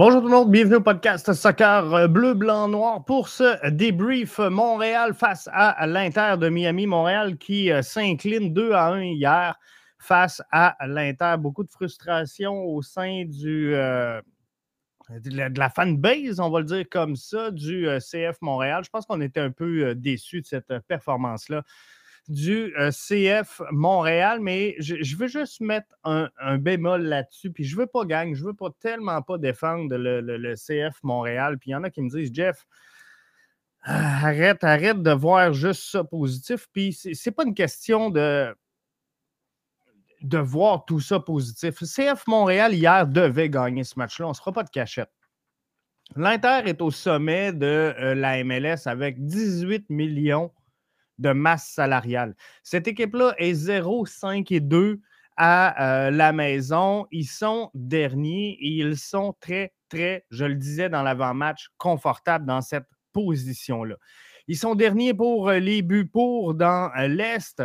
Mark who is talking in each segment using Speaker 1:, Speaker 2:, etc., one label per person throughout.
Speaker 1: Bonjour tout le monde, bienvenue au podcast Soccer euh, Bleu, Blanc, Noir pour ce débrief Montréal face à l'Inter de Miami. Montréal qui euh, s'incline 2 à 1 hier face à l'Inter. Beaucoup de frustration au sein du, euh, de, la, fanbase, on va le dire comme ça, du CF Montréal. Je pense qu'on était un peu déçus de cette performance-là du euh, CF Montréal, mais je, veux juste mettre un, bémol là-dessus. Puis je veux pas gagner, je veux pas tellement pas défendre le, le- le CF Montréal. Puis il y en a qui me disent, Jeff, ah, arrête, arrête de voir juste ça positif. Puis c'est pas une question de de voir tout ça positif. CF Montréal, hier, devait gagner ce match-là. On ne se fera pas de cachette. L'Inter est au sommet de euh, la MLS avec 18 millions de masse salariale. Cette équipe-là est 0, 5 et 2 à euh, la maison. Ils sont derniers et ils sont très, très, je le disais dans l'avant-match, confortables dans cette position-là. Ils sont derniers pour euh, les buts pour dans euh, l'Est.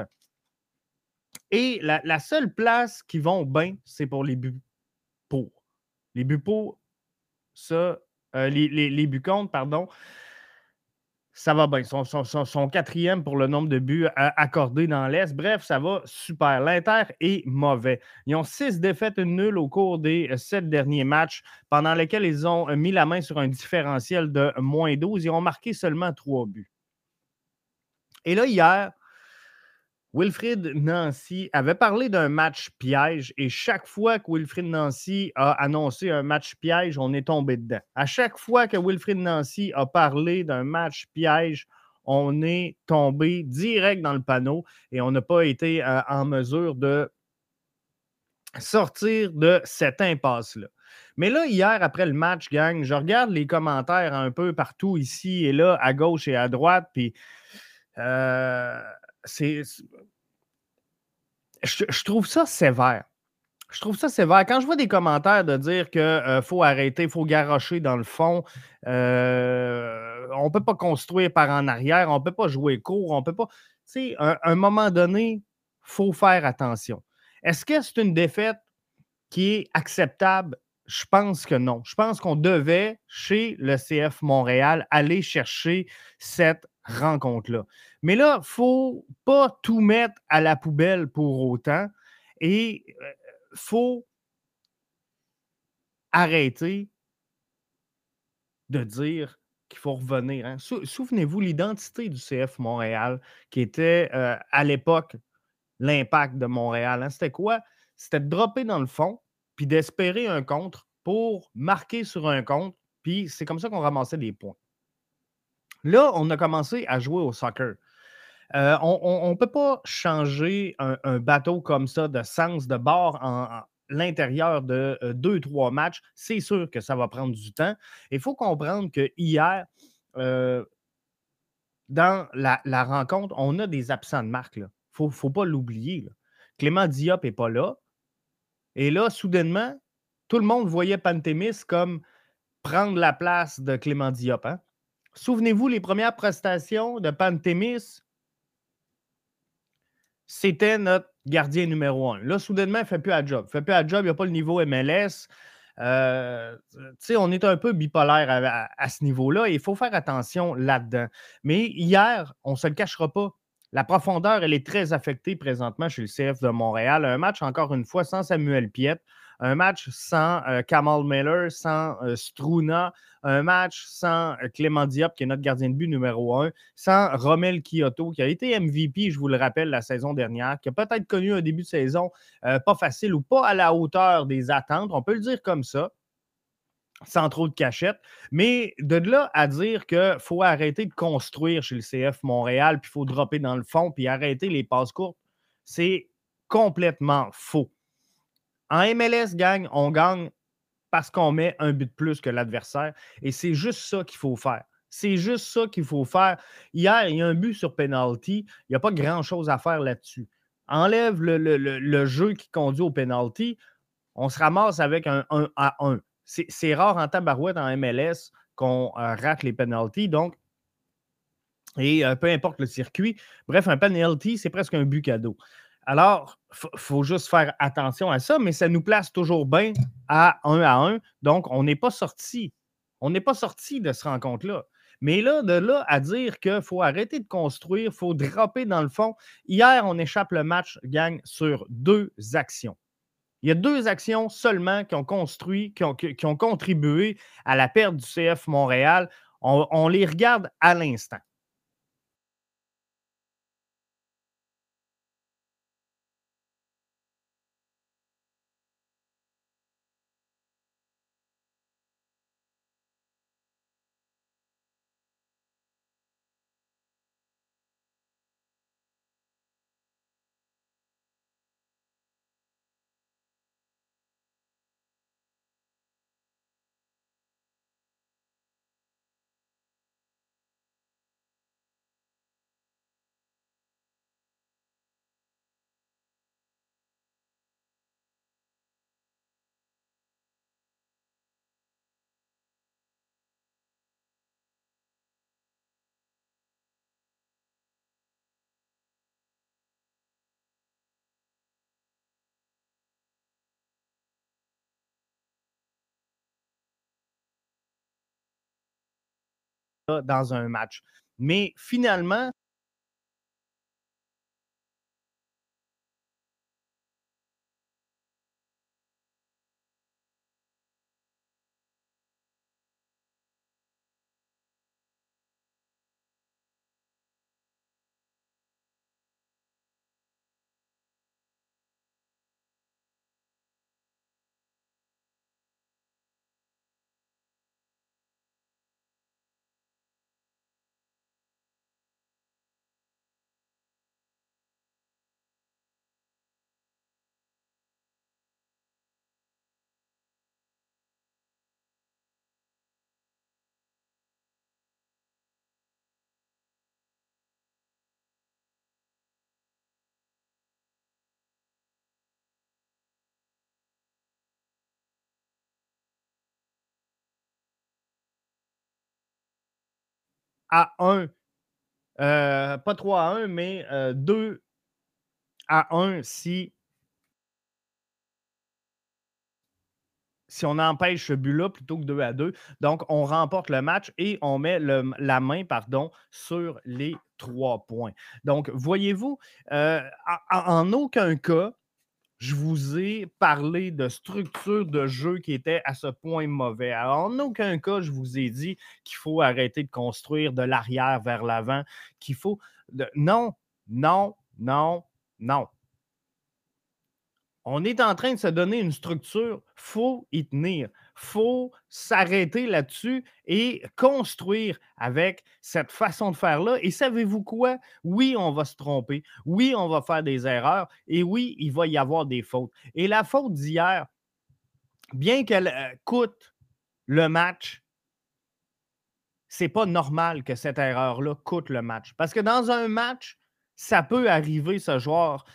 Speaker 1: Et la, seule place qui vont bien, c'est pour les buts pour. Les buts pour, ça, les, les, les pardon, ça va bien. Sont- sont- sont quatrième pour le nombre de buts à- accordés dans l'Est. Bref, ça va super. L'Inter est mauvais. Ils ont six défaites, une nulle au cours des euh, sept derniers matchs, pendant lesquels ils ont euh, mis la main sur un différentiel de moins 12. Ils ont marqué seulement trois buts. Et là, hier, Wilfrid Nancy avait parlé d'un match piège et chaque fois que Wilfrid Nancy a annoncé un match piège, on est tombé dedans. À chaque fois que Wilfrid Nancy a parlé d'un match piège, on est tombé direct dans le panneau et on n'a pas été euh, en mesure de sortir de cette impasse-là. Mais là, hier, après le match, gang, je regarde les commentaires un peu partout ici et là, à gauche et à droite, puis euh, Je, trouve ça sévère. Je trouve ça sévère. Quand je vois des commentaires de dire qu'il faut arrêter, il faut garrocher dans le fond, euh, on ne peut pas construire par en arrière, on ne peut pas jouer court, on ne peut pas. Tu sais, à un moment donné, il faut faire attention. Est-ce que c'est une défaite qui est acceptable? Je pense que non. Je pense qu'on devait, chez le CF Montréal, aller chercher cette rencontre-là. Mais là, il ne faut pas tout mettre à la poubelle pour autant. Et il faut arrêter de dire qu'il faut revenir. hein. Sou- Souvenez-vous, l'identité du CF Montréal, qui était euh, à l'époque l'impact de Montréal, hein, c'était quoi? C'était de dropper dans le fond, puis d'espérer un contre pour marquer sur un contre, puis c'est comme ça qu'on ramassait des points. Là, on a commencé à jouer au soccer. Euh, on ne peut pas changer un, bateau comme ça de sens, de bord en, l'intérieur de euh, deux, trois matchs. C'est sûr que ça va prendre du temps. Il faut comprendre que hier, euh, dans la, rencontre, on a des absents de marque. Il ne faut pas l'oublier. Clément Diop n'est pas là. Et là, soudainement, tout le monde voyait Pantémis comme prendre la place de Clément Diop. Hein. Souvenez-vous, les premières prestations de Pantémis, c'était notre gardien numéro un. Là, soudainement, il ne fait plus à job. Il ne fait plus à job, il n'y a pas le niveau MLS. Euh, on est un peu bipolaire à, ce niveau-là et il faut faire attention là-dedans. Mais hier, on ne se le cachera pas. La profondeur, elle est très affectée présentement chez le CF de Montréal. Un match, encore une fois, sans Samuel Piette. Un match sans euh, Kamal Miller, sans euh, Struna, un match sans euh, Clément Diop, qui est notre gardien de but numéro un, sans Romel Kyoto, qui a été MVP, je vous le rappelle, la saison dernière, qui a peut-être connu un début de saison pas facile ou pas à la hauteur des attentes, on peut le dire comme ça sans trop de cachette. Mais de là à dire qu'il faut arrêter de construire chez le CF Montréal, puis il faut dropper dans le fond, puis arrêter les passes courtes, c'est complètement faux. En MLS, gang, on gagne parce qu'on met un but de plus que l'adversaire. Et c'est juste ça qu'il faut faire. C'est juste ça qu'il faut faire. Hier, il y a un but sur penalty. Il n'y a pas grand-chose à faire là-dessus. Enlève le, jeu qui conduit au penalty. On se ramasse avec un 1 à 1. C'est rare en tabarouette en MLS qu'on euh, rate les penalties. Donc, et euh, peu importe le circuit. Bref, un penalty, c'est presque un but cadeau. Alors, il faut juste faire attention à ça, mais ça nous place toujours bien à 1 à 1. Donc, on n'est pas sorti. On n'est pas sorti de ce rencontre-là. Mais là, de là à dire qu'il faut arrêter de construire, il faut dropper dans le fond. Hier, on échappe le match, gang, sur deux actions. Il y a deux actions seulement qui ont construit, qui ont, contribué à la perte du CF Montréal. on les regarde à l'instant. Dans un match. Mais finalement, à 1, euh, pas 3 à 1, mais 2 euh, à 1 si, si on empêche ce but-là plutôt que 2 à 2. Donc, on remporte le match et on met la main pardon, sur les trois points. Donc, voyez-vous, euh, en, aucun cas, je vous ai parlé de structure de jeu qui était à ce point mauvais. Alors, en aucun cas, je vous ai dit qu'il faut arrêter de construire de l'arrière vers l'avant, qu'il faut. Non, non, non, non. On est en train de se donner une structure, faut y tenir faut s'arrêter là-dessus et construire avec cette façon de faire-là. Et savez-vous quoi? Oui, on va se tromper. Oui, on va faire des erreurs. Et oui, il va y avoir des fautes. Et la faute d'hier, bien qu'elle euh, coûte le match, c'est pas normal que cette erreur-là coûte le match. Parce que dans un match, ça peut arriver ce genre,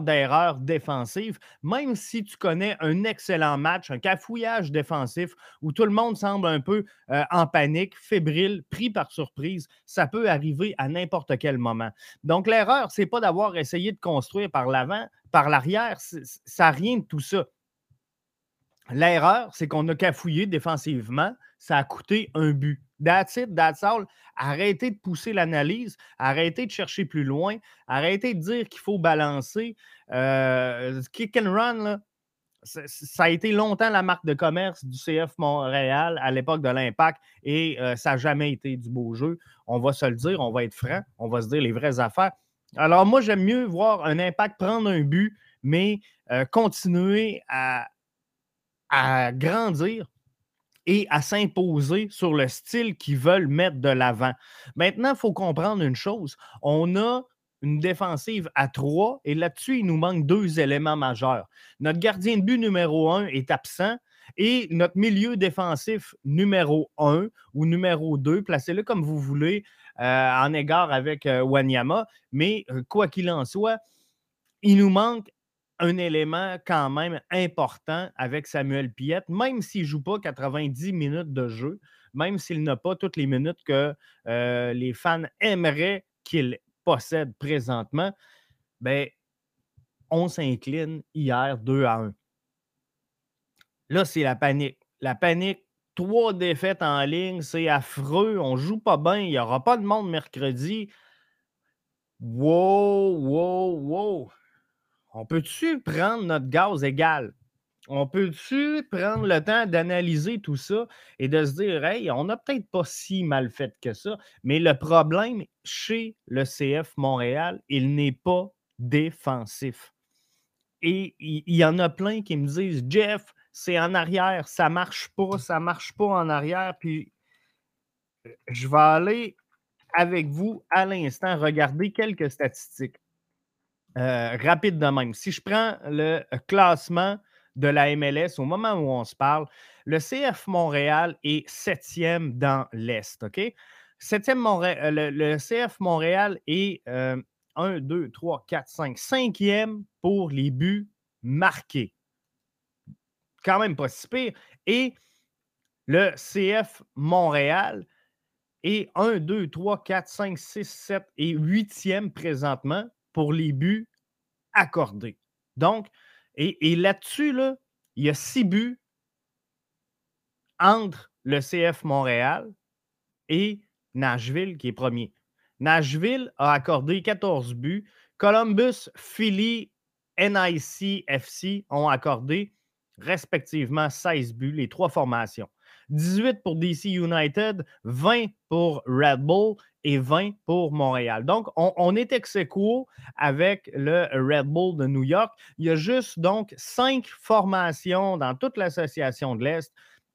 Speaker 1: d'erreur défensive, même si tu connais un excellent match, un cafouillage défensif où tout le monde semble un peu euh, en panique, fébrile, pris par surprise, ça peut arriver à n'importe quel moment. Donc l'erreur, c'est pas d'avoir essayé de construire par l'avant, par l'arrière, ça n'a rien de tout ça. L'erreur, c'est qu'on a cafouillé défensivement, ça a coûté un but. That's it, that's all. Arrêtez de pousser l'analyse, arrêtez de chercher plus loin, arrêtez de dire qu'il faut balancer. Euh, kick and run, là, ça a été longtemps la marque de commerce du CF Montréal à l'époque de l'Impact et euh, ça n'a jamais été du beau jeu. On va se le dire, on va être franc, on va se dire les vraies affaires. Alors moi, j'aime mieux voir un Impact prendre un but, mais euh, continuer à, à grandir et à s'imposer sur le style qu'ils veulent mettre de l'avant. Maintenant, il faut comprendre une chose. On a une défensive à trois et là-dessus, il nous manque deux éléments majeurs. Notre gardien de but numéro un est absent et notre milieu défensif numéro un ou numéro deux, placez-le comme vous voulez euh, en égard avec euh, Wanyama, mais euh, quoi qu'il en soit, il nous manque un élément quand même important avec Samuel Piette, même s'il ne joue pas 90 minutes de jeu, même s'il n'a pas toutes les minutes que euh, les fans aimeraient qu'il possède présentement, ben, on s'incline hier 2 à 1. Là, c'est la panique. La panique, trois défaites en ligne, c'est affreux. On ne joue pas bien. Il n'y aura pas de monde mercredi. Wow, wow, wow on peut-tu prendre notre gaz égal? On peut-tu prendre le temps d'analyser tout ça et de se dire, hey, on n'a peut-être pas si mal fait que ça, mais le problème chez le CF Montréal, il n'est pas défensif. Et il y, en a plein qui me disent, Jeff, c'est en arrière, ça ne marche pas, ça ne marche pas en arrière. Puis euh, je vais aller avec vous à l'instant regarder quelques statistiques. Euh, rapide de même. Si je prends le classement de la MLS au moment où on se parle, le CF Montréal est septième dans l'Est. OK? Septième Montréal, euh, le, CF Montréal est 1, 2, 3, 4, 5, cinquième pour les buts marqués. Quand même pas si pire. Et le CF Montréal est 1, 2, 3, 4, 5, 6, 7 et huitième présentement pour les buts accordés. Donc, et, là-dessus, là, il y a six buts entre le CF Montréal et Nashville, qui est premier. Nashville a accordé 14 buts. Columbus, Philly, NIC, FC ont accordé respectivement 16 buts, les trois formations. 18 pour DC United, 20 pour Red Bull et 20 pour Montréal. Donc, on, est ex avec le Red Bull de New York. Il y a juste donc cinq formations dans toute l'association de l'Est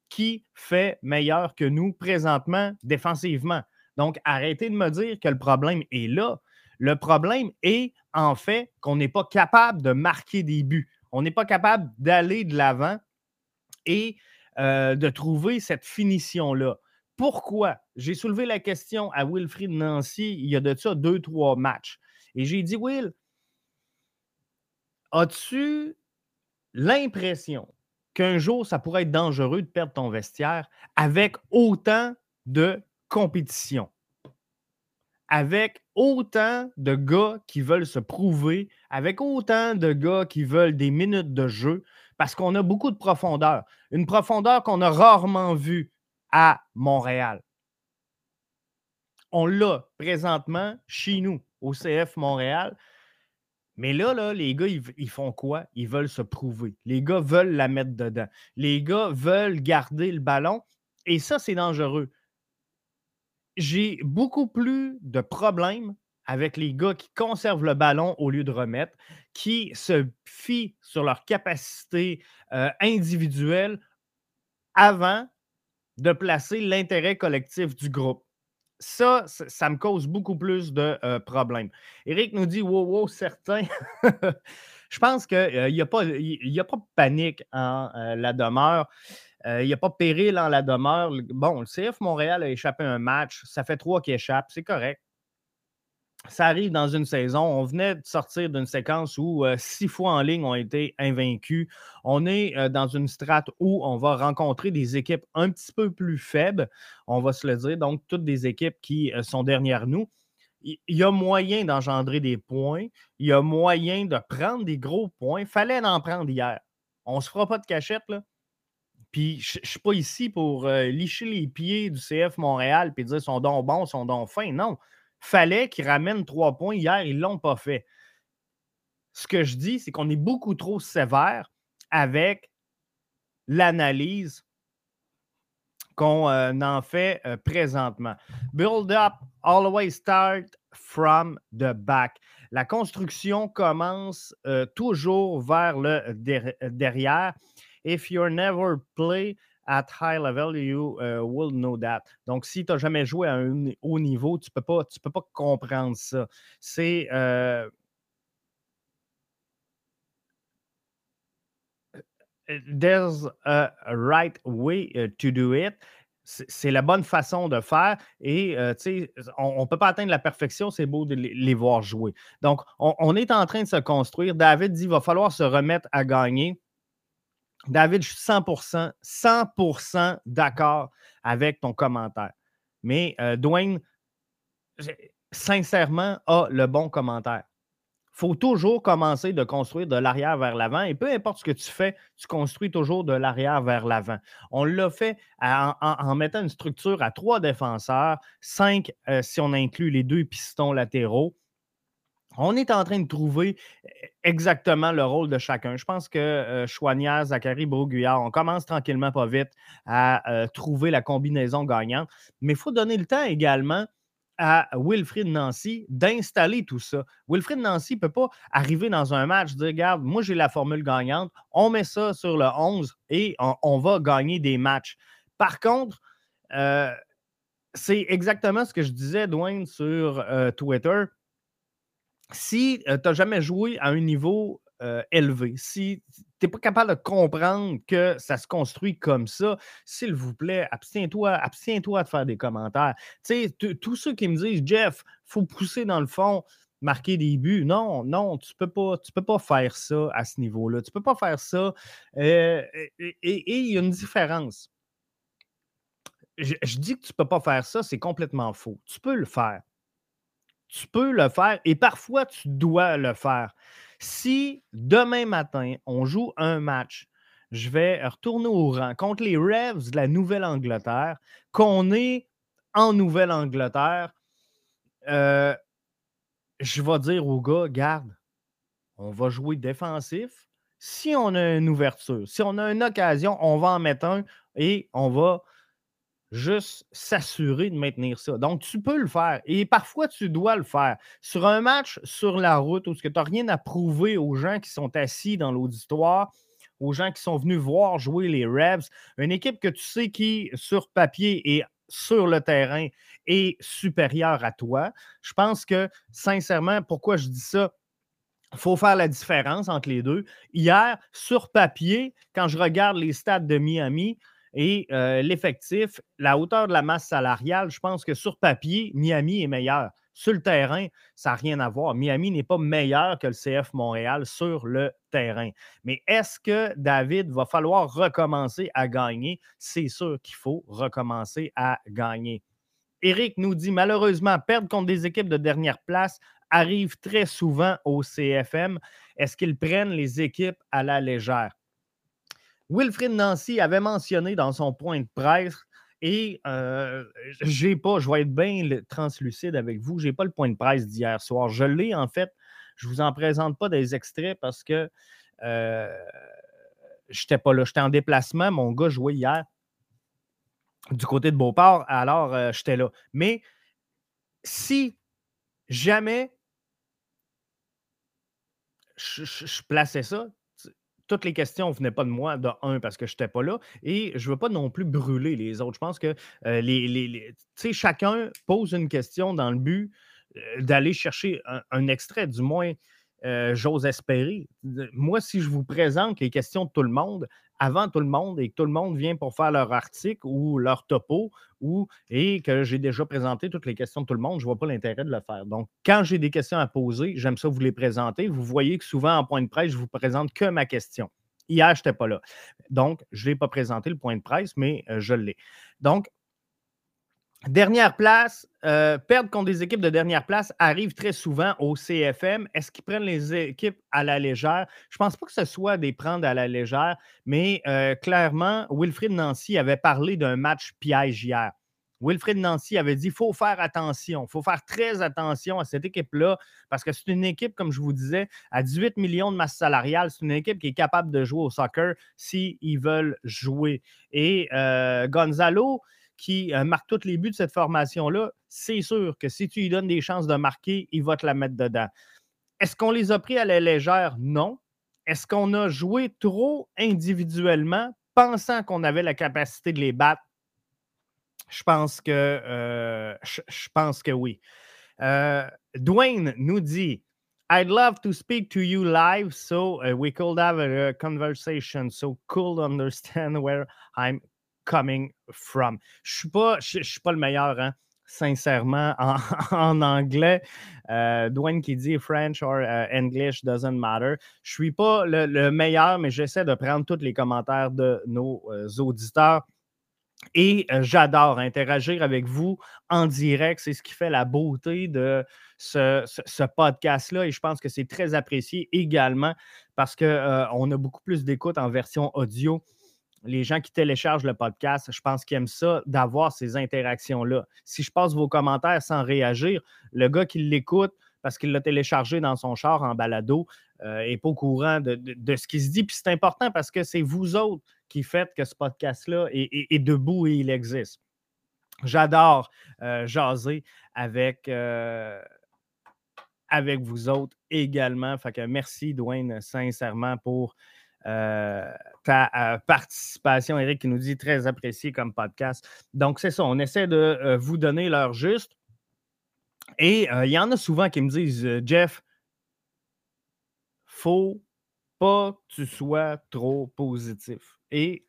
Speaker 1: qui fait meilleur que nous présentement défensivement. Donc, arrêtez de me dire que le problème est là. Le problème est en fait qu'on n'est pas capable de marquer des buts. On n'est pas capable d'aller de l'avant et euh, de trouver cette finition-là. Pourquoi? J'ai soulevé la question à Wilfried Nancy il y a de ça deux, trois matchs. Et j'ai dit, Will, as-tu l'impression qu'un jour, ça pourrait être dangereux de perdre ton vestiaire avec autant de compétition? Avec autant de gars qui veulent se prouver, avec autant de gars qui veulent des minutes de jeu, parce qu'on a beaucoup de profondeur. Une profondeur qu'on a rarement vue à Montréal. On l'a présentement chez nous, au CF Montréal. Mais là, là les gars, ils, font quoi? Ils veulent se prouver. Les gars veulent la mettre dedans. Les gars veulent garder le ballon. Et ça, c'est dangereux. J'ai beaucoup plus de problèmes avec les gars qui conservent le ballon au lieu de remettre, qui se fient sur leur capacité euh, individuelle avant de placer l'intérêt collectif du groupe. Ça, ça, me cause beaucoup plus de euh, problèmes. Eric nous dit Wow, wow, certains. Je pense qu'il euh, n'y a, pas, de panique en la demeure. Il n'y a pas de péril en la demeure. Bon, le CF Montréal a échappé un match. Ça fait trois qui échappent. C'est correct. Ça arrive dans une saison. On venait de sortir d'une séquence où euh, six fois en ligne ont été invaincus. On est euh, dans une strate où on va rencontrer des équipes un petit peu plus faibles, on va se le dire. Donc, toutes des équipes qui euh, sont derrière nous. Il y a moyen d'engendrer des points. Il y a moyen de prendre des gros points. Fallait en prendre hier. On ne se fera pas de cachette, là. Puis je ne suis pas ici pour licher les pieds du CF Montréal et dire son don bon, son don fin. Non fallait qu'ils ramènent trois points. Hier, ils ne l'ont pas fait. Ce que je dis, c'est qu'on est beaucoup trop sévère avec l'analyse qu'on euh, en fait euh, présentement. Build up, always start from the back. La construction commence euh, toujours vers le derrière. If you're never play at high level, you uh, will know that. Donc, si tu n'as jamais joué à un haut niveau, tu ne peux, pas, peux pas comprendre ça. C'est. Euh, there's a right way uh, to do it. C'est la bonne façon de faire et euh, on ne peut pas atteindre la perfection, c'est beau de les, voir jouer. Donc, on, on, est en train de se construire. David dit qu'il va falloir se remettre à gagner. David, je suis 100%, 100% d'accord avec ton commentaire. Mais euh, Dwayne, sincèrement, a le bon commentaire. Il faut toujours commencer de construire de l'arrière vers l'avant. Et peu importe ce que tu fais, tu construis toujours de l'arrière vers l'avant. On l'a fait en, mettant une structure à trois défenseurs, cinq euh, si on inclut les deux pistons latéraux. On est en train de trouver e, exactement le rôle de chacun. Je pense que euh, Zachary Broguillard, on commence tranquillement pas vite à euh, trouver la combinaison gagnante. Mais il faut donner le temps également à Wilfrid Nancy d'installer tout ça. Wilfrid Nancy ne peut pas arriver dans un match dire Regarde, moi j'ai la formule gagnante, on met ça sur le 11 et on, va gagner des matchs. Par contre, euh, c'est exactement ce que je disais, Dwayne, sur Twitter si tu n'as jamais joué à un niveau élevé, si tu n'es pas capable de comprendre que ça se construit comme ça, s'il vous plaît, abstiens-toi abstiens -toi de faire des commentaires. tous ceux qui me disent, Jeff, il faut pousser dans le fond, marquer des buts. Non, non, tu ne peux, pas, peux pas faire ça à ce niveau-là. Tu ne peux pas faire ça. et il y a une différence. Je, je dis que tu ne peux pas faire ça, c'est complètement faux. Tu peux le faire tu peux le faire et parfois tu dois le faire. Si demain matin, on joue un match, je vais retourner au rang contre les Revs de la Nouvelle-Angleterre, qu'on est en Nouvelle-Angleterre, euh, je vais dire aux gars, garde, on va jouer défensif. Si on a une ouverture, si on a une occasion, on va en mettre un et on va juste s'assurer de maintenir ça. Donc, tu peux le faire et parfois, tu dois le faire. Sur un match sur la route où tu n'as rien à prouver aux gens qui sont assis dans l'auditoire, aux gens qui sont venus voir jouer les Rebs, une équipe que tu sais qui, sur papier et sur le terrain, est supérieure à toi. Je pense que, sincèrement, pourquoi je dis ça? Il faut faire la différence entre les deux. Hier, sur papier, quand je regarde les stats de Miami, et euh, l'effectif, la hauteur de la masse salariale, je pense que sur papier, Miami est meilleur. Sur le terrain, ça n'a rien à voir. Miami n'est pas meilleur que le CF Montréal sur le terrain. Mais est-ce que David va falloir recommencer à gagner? C'est sûr qu'il faut recommencer à gagner. Eric nous dit malheureusement, perdre contre des équipes de dernière place arrive très souvent au CFM. Est-ce qu'ils prennent les équipes à la légère? Wilfrid Nancy avait mentionné dans son point de presse, et euh, j'ai pas, je vais être bien translucide avec vous, j'ai pas le point de presse d'hier soir. Je l'ai en fait, je vous en présente pas des extraits parce que euh, j'étais pas là, j'étais en déplacement, mon gars jouait hier du côté de Beauport, alors euh, j'étais là. Mais si jamais je plaçais ça, toutes les questions ne venaient pas de moi, de un, parce que je n'étais pas là. Et je ne veux pas non plus brûler les autres. Je pense que euh, les, chacun pose une question dans le but euh, d'aller chercher un, extrait, du moins euh, j'ose espérer. Moi, si je vous présente les questions de tout le monde, avant tout le monde et que tout le monde vient pour faire leur article ou leur topo ou, et que j'ai déjà présenté toutes les questions de tout le monde, je ne vois pas l'intérêt de le faire. Donc, quand j'ai des questions à poser, j'aime ça vous les présenter. Vous voyez que souvent en point de presse, je vous présente que ma question. Hier, je n'étais pas là. Donc, je ne l'ai pas présenté le point de presse, mais euh, je l'ai. Donc, Dernière place, euh, perdre contre des équipes de dernière place arrive très souvent au CFM. Est-ce qu'ils prennent les équipes à la légère? Je ne pense pas que ce soit des prendre à la légère, mais euh, clairement, Wilfried Nancy avait parlé d'un match piège hier. Wilfried Nancy avait dit qu'il faut faire attention, il faut faire très attention à cette équipe-là, parce que c'est une équipe, comme je vous disais, à 18 millions de masse salariale. C'est une équipe qui est capable de jouer au soccer s'ils veulent jouer. Et euh, Gonzalo, qui euh, marque tous les buts de cette formation-là, c'est sûr que si tu lui donnes des chances de marquer, il va te la mettre dedans. Est-ce qu'on les a pris à la légère? Non. Est-ce qu'on a joué trop individuellement, pensant qu'on avait la capacité de les battre? Je pense que, euh, je, pense que oui. Euh, Dwayne nous dit I'd love to speak to you live so uh, we could have a, a conversation so cool understand where I'm coming from. Je suis, suis, pas le meilleur, hein, sincèrement, en, anglais. Euh, Dwayne qui dit French or uh, English doesn't matter. Je ne suis pas le, meilleur, mais j'essaie de prendre tous les commentaires de nos euh, auditeurs. Et euh, j'adore interagir avec vous en direct. C'est ce qui fait la beauté de ce, ce podcast-là. Et je pense que c'est très apprécié également parce qu'on a beaucoup plus d'écoute en version audio les gens qui téléchargent le podcast, je pense qu'ils aiment ça, d'avoir ces interactions-là. Si je passe vos commentaires sans réagir, le gars qui l'écoute parce qu'il l'a téléchargé dans son char en balado n'est euh, pas au courant de, ce qui se dit. Puis c'est important parce que c'est vous autres qui faites que ce podcast-là est, debout et il existe. J'adore euh, jaser avec, euh, avec vous autres également. Fait que merci, Dwayne, sincèrement, pour euh, ta euh, participation, Eric, qui nous dit très apprécié comme podcast. Donc, c'est ça, on essaie de euh, vous donner l'heure juste. Et il y en a souvent qui me disent Jeff, faut pas que tu sois trop positif. Et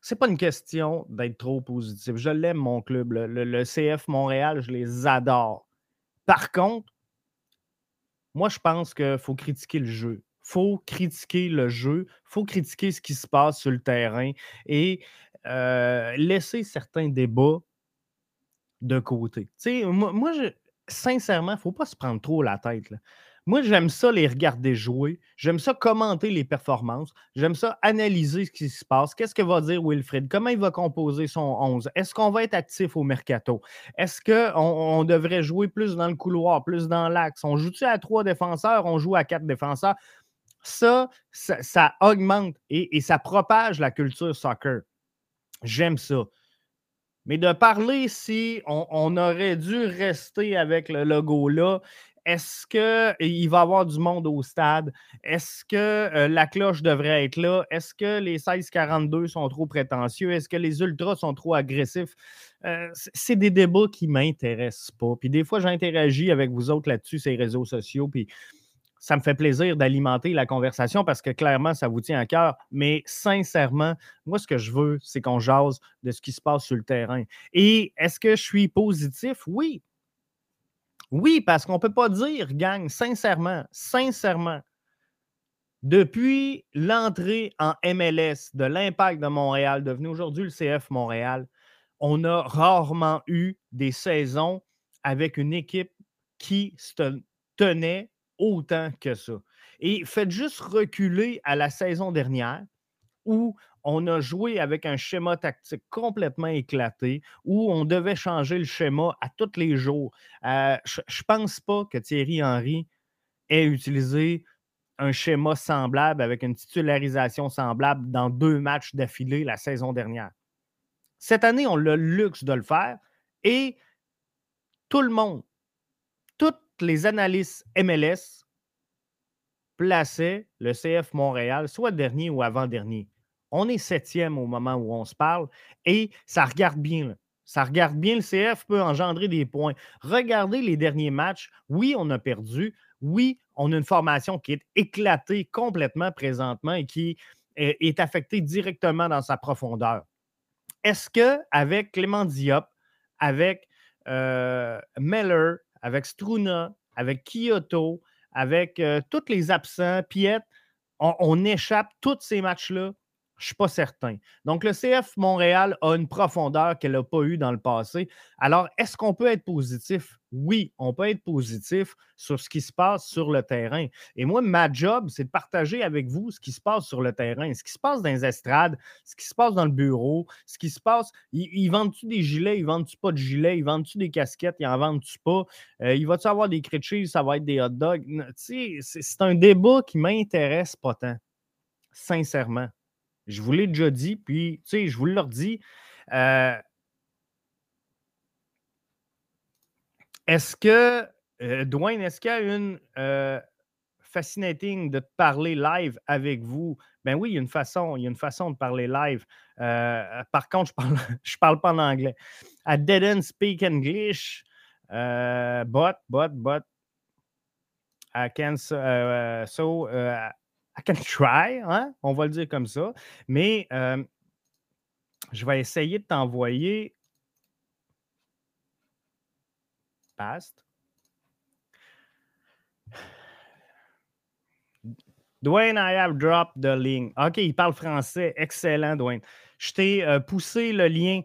Speaker 1: c'est pas une question d'être trop positif. Je l'aime, mon club. le, CF Montréal, je les adore. Par contre, moi, je pense qu'il faut critiquer le jeu faut critiquer le jeu, faut critiquer ce qui se passe sur le terrain et laisser certains débats de côté. moi, moi sincèrement, il ne faut pas se prendre trop la tête. Moi, j'aime ça les regarder jouer. J'aime ça commenter les performances. J'aime ça analyser ce qui se passe. Qu'est-ce que va dire Wilfred? Comment il va composer son 11? Est-ce qu'on va être actif au mercato? Est-ce qu'on on devrait jouer plus dans le couloir, plus dans l'axe? On joue-tu à trois défenseurs? On joue à quatre défenseurs? Ça, ça, augmente et, ça propage la culture soccer. J'aime ça. Mais de parler si on, aurait dû rester avec le logo là, est-ce qu'il va y avoir du monde au stade? Est-ce que euh, la cloche devrait être là? Est-ce que les 16-42 sont trop prétentieux? Est-ce que les ultras sont trop agressifs? Euh, c'est des débats qui ne m'intéressent pas. Puis des fois, j'interagis avec vous autres là-dessus, ces réseaux sociaux. Puis ça me fait plaisir d'alimenter la conversation parce que clairement, ça vous tient à cœur. Mais sincèrement, moi, ce que je veux, c'est qu'on jase de ce qui se passe sur le terrain. Et est-ce que je suis positif? Oui. Oui, parce qu'on ne peut pas dire, gang, sincèrement, sincèrement, depuis l'entrée en MLS de l'Impact de Montréal, devenu aujourd'hui le CF Montréal, on a rarement eu des saisons avec une équipe qui se tenait autant que ça. Et faites juste reculer à la saison dernière où on a joué avec un schéma tactique complètement éclaté, où on devait changer le schéma à tous les jours. Euh, je ne pense pas que Thierry Henry ait utilisé un schéma semblable avec une titularisation semblable dans deux matchs d'affilée la saison dernière. Cette année, on a le luxe de le faire et tout le monde, les analystes MLS plaçaient le CF Montréal soit dernier ou avant-dernier. On est septième au moment où on se parle et ça regarde bien. Ça regarde bien, le CF peut engendrer des points. Regardez les derniers matchs. Oui, on a perdu. Oui, on a une formation qui est éclatée complètement présentement et qui est, affectée directement dans sa profondeur. Est-ce qu'avec Clément Diop, avec euh, Meller, avec Struna, avec Kyoto, avec euh, tous les absents, Piet, on, on échappe tous ces matchs-là je ne suis pas certain. Donc, le CF Montréal a une profondeur qu'elle n'a pas eue dans le passé. Alors, est-ce qu'on peut être positif? Oui, on peut être positif sur ce qui se passe sur le terrain. Et moi, ma job, c'est de partager avec vous ce qui se passe sur le terrain, ce qui se passe dans les estrades, ce qui se passe dans le bureau, ce qui se passe. Ils, vendent-tu des gilets? Ils vendent-tu pas de gilets? Ils vendent-tu des casquettes? Ils en vendent-tu pas? Euh, il va-tu avoir des cris Ça va être des hot dogs? C'est un débat qui m'intéresse pas tant, sincèrement. Je vous l'ai déjà dit, puis, tu sais, je vous le redis. Euh, est-ce que, euh, Dwayne, est-ce qu'il y a une euh, fascinating de parler live avec vous? Ben oui, il y a une façon, il y a une façon de parler live. par contre, je parle, je parle pas en anglais. I didn't speak English, but, but, but, I can, so, I can try, hein? on va le dire comme ça. Mais euh, je vais essayer de t'envoyer past. Dwayne, I have dropped the link. OK, il parle français. Excellent, Dwayne. Je t'ai euh, poussé le lien.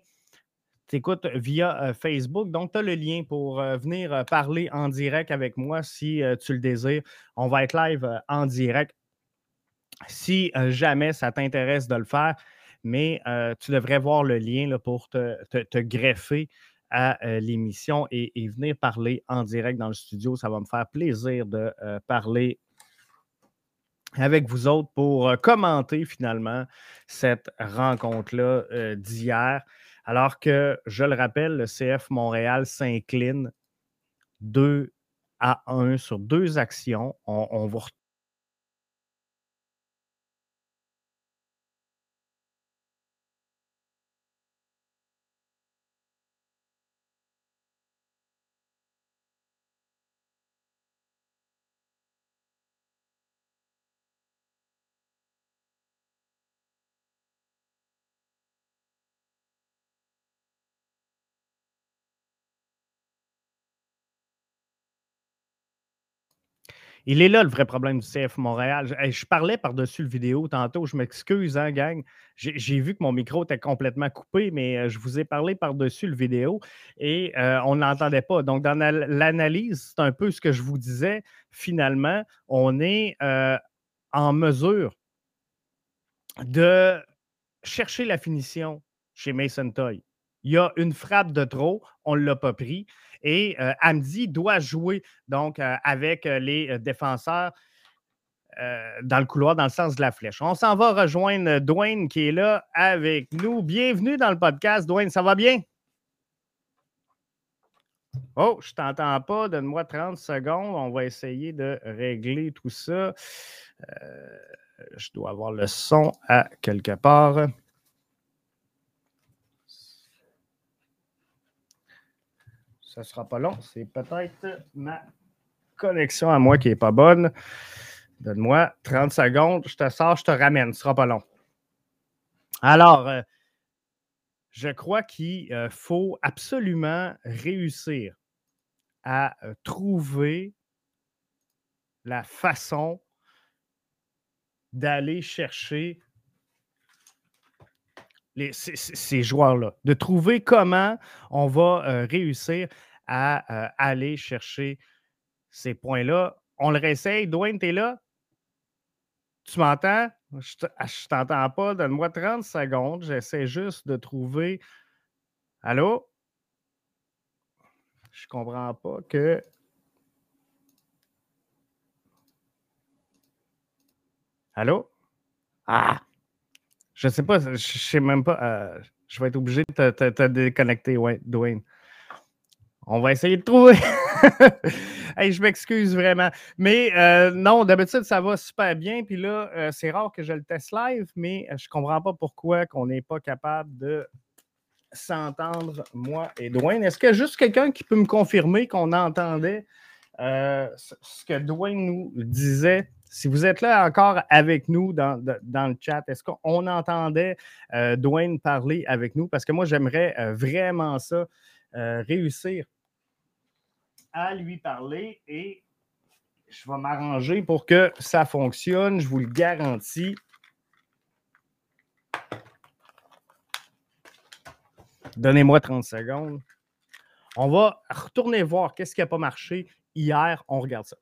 Speaker 1: Tu écoutes via euh, Facebook. Donc, tu as le lien pour venir parler en direct avec moi si tu le désires. On va être live en direct si jamais ça t'intéresse de le faire, mais tu devrais voir le lien pour te, greffer à l'émission et, venir parler en direct dans le studio. Ça va me faire plaisir de parler avec vous autres pour commenter finalement cette rencontre-là d'hier. Alors que, je le rappelle, le CF Montréal s'incline 2 à 1 sur deux actions. On, on Il est là le vrai problème du CF Montréal. Je, parlais par-dessus le vidéo tantôt. Je m'excuse, hein, gang. J'ai vu que mon micro était complètement coupé, mais euh, je vous ai parlé par-dessus le vidéo et euh, on ne l'entendait pas. Donc, dans l'analyse, c'est un peu ce que je vous disais. Finalement, on est euh, en mesure de chercher la finition chez Mason Toy. Il y a une frappe de trop, on ne l'a pas pris. Et euh, doit jouer donc euh, avec euh, les défenseurs dans le couloir, dans le sens de la flèche. On s'en va rejoindre Dwayne qui est là avec nous. Bienvenue dans le podcast. Dwayne, ça va bien? Oh, je t'entends pas. Donne-moi 30 secondes. On va essayer de régler tout ça. je dois avoir le son à quelque part. Ça ne sera pas long. C'est peut-être ma connexion à moi qui n'est pas bonne. Donne-moi 30 secondes. Je te sors, je te ramène. Ce ne sera pas long. Alors, euh, je crois qu'il euh, faut absolument réussir à euh, trouver la façon d'aller chercher ces, joueurs-là, de trouver comment on va euh, réussir à euh, aller chercher ces points-là. On le réessaye. Dwayne, tu es là? Tu m'entends? Je ne t'entends pas. Donne-moi 30 secondes. J'essaie juste de trouver. Allô? Je comprends pas que. Allô? Ah! Je sais pas, je sais même pas. Euh, je vais être obligé de te, déconnecter, ouais, Dwayne. On va essayer de trouver. je m'excuse vraiment. Mais euh, non, d'habitude, ça va super bien. Puis là, euh, c'est rare que je le teste live, mais je ne comprends pas pourquoi on n'est pas capable de s'entendre, moi et Dwayne. Est-ce a juste quelqu'un qui peut me confirmer qu'on entendait ce que Dwayne nous disait? Si vous êtes là encore avec nous dans, le chat, est-ce qu'on entendait euh, Dwayne parler avec nous? Parce que moi, j'aimerais euh, vraiment ça, réussir à lui parler et je vais m'arranger pour que ça fonctionne, je vous le garantis. Donnez-moi 30 secondes. On va retourner voir qu'est-ce qui n'a pas marché hier. On regarde ça.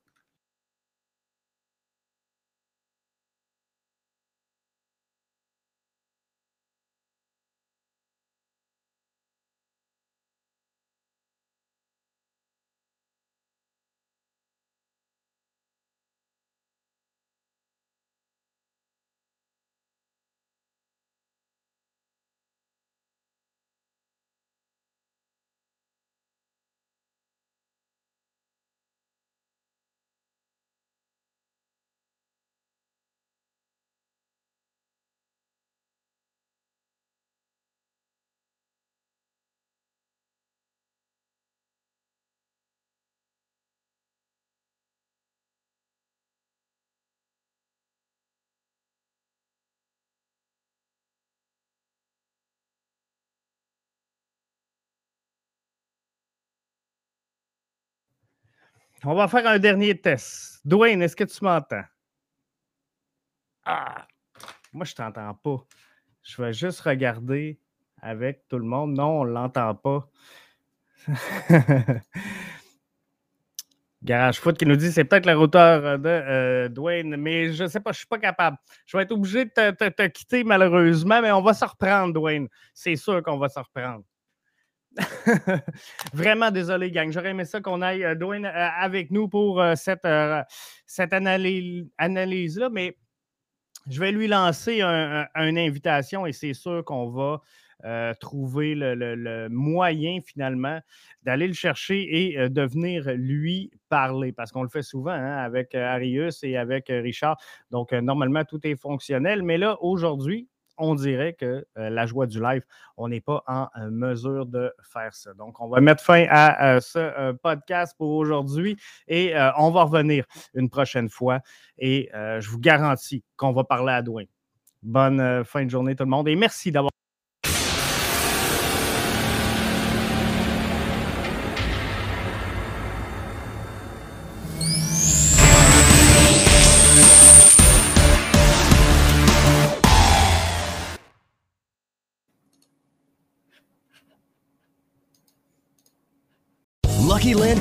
Speaker 1: On va faire un dernier test. Dwayne, est-ce que tu m'entends? Ah! Moi, je t'entends pas. Je vais juste regarder avec tout le monde. Non, on ne l'entend pas. Garage Foot qui nous dit c'est peut-être la routeur de euh, Dwayne, mais je ne sais pas, je ne suis pas capable. Je vais être obligé de te, quitter malheureusement, mais on va se reprendre, Dwayne. C'est sûr qu'on va se reprendre. Vraiment désolé, gang. J'aurais aimé ça qu'on aille, euh, Dwayne, euh, avec nous pour euh, cette, cette analyse-là, mais je vais lui lancer une invitation et c'est sûr qu'on va trouver le, moyen finalement d'aller le chercher et de venir lui parler parce qu'on le fait souvent hein, avec Arius et avec Richard. Donc, normalement, tout est fonctionnel. Mais là, aujourd'hui, on dirait que euh, la joie du live, on n'est pas en euh, mesure de faire ça. Donc, on va mettre fin à euh, ce podcast pour aujourd'hui et on va revenir une prochaine fois. Et je vous garantis qu'on va parler à Douin. Bonne fin de journée tout le monde et merci d'avoir